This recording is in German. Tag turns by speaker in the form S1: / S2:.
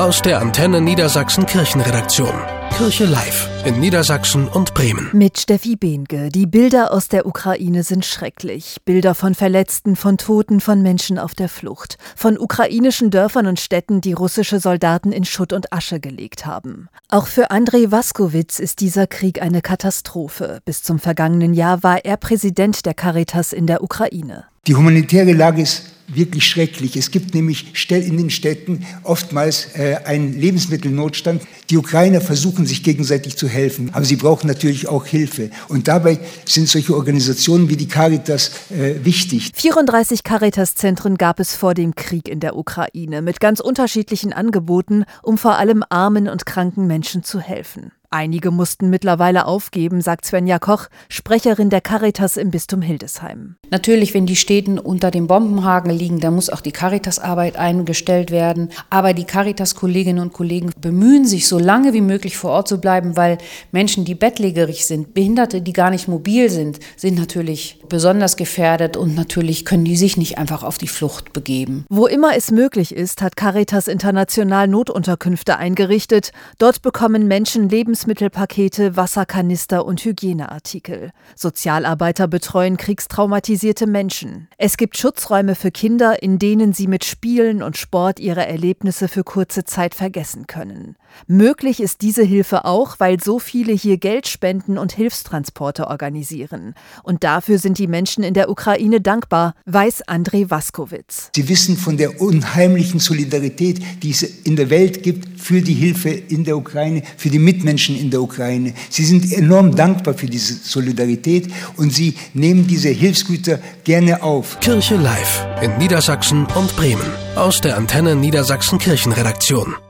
S1: Aus der Antenne Niedersachsen Kirchenredaktion. Kirche Live in Niedersachsen und Bremen.
S2: Mit Steffi Behnke. Die Bilder aus der Ukraine sind schrecklich. Bilder von Verletzten, von Toten, von Menschen auf der Flucht. Von ukrainischen Dörfern und Städten, die russische Soldaten in Schutt und Asche gelegt haben. Auch für Andrei Waskowitz ist dieser Krieg eine Katastrophe. Bis zum vergangenen Jahr war er Präsident der Caritas in der Ukraine.
S3: Die humanitäre Lage ist wirklich schrecklich. Es gibt nämlich in den Städten oftmals äh, einen Lebensmittelnotstand. Die Ukrainer versuchen sich gegenseitig zu helfen, aber sie brauchen natürlich auch Hilfe. Und dabei sind solche Organisationen wie die Caritas äh, wichtig.
S2: 34 Caritas-Zentren gab es vor dem Krieg in der Ukraine mit ganz unterschiedlichen Angeboten, um vor allem armen und kranken Menschen zu helfen. Einige mussten mittlerweile aufgeben, sagt Svenja Koch, Sprecherin der Caritas im Bistum Hildesheim.
S4: Natürlich, wenn die Städten unter dem Bombenhaken liegen, da muss auch die Caritas-Arbeit eingestellt werden. Aber die Caritas-Kolleginnen und Kollegen bemühen sich, so lange wie möglich vor Ort zu bleiben, weil Menschen, die bettlägerig sind, Behinderte, die gar nicht mobil sind, sind natürlich besonders gefährdet und natürlich können die sich nicht einfach auf die Flucht begeben.
S2: Wo immer es möglich ist, hat Caritas International Notunterkünfte eingerichtet. Dort bekommen Menschen Lebens Lebensmittelpakete, Wasserkanister und Hygieneartikel. Sozialarbeiter betreuen kriegstraumatisierte Menschen. Es gibt Schutzräume für Kinder, in denen sie mit Spielen und Sport ihre Erlebnisse für kurze Zeit vergessen können. Möglich ist diese Hilfe auch, weil so viele hier Geld spenden und Hilfstransporte organisieren. Und dafür sind die Menschen in der Ukraine dankbar, weiß Andrei Waskowitz.
S3: Sie wissen von der unheimlichen Solidarität, die es in der Welt gibt für die Hilfe in der Ukraine, für die Mitmenschen Menschen in der Ukraine. Sie sind enorm dankbar für diese Solidarität und sie nehmen diese Hilfsgüter gerne auf.
S1: Kirche Live in Niedersachsen und Bremen aus der Antenne Niedersachsen Kirchenredaktion.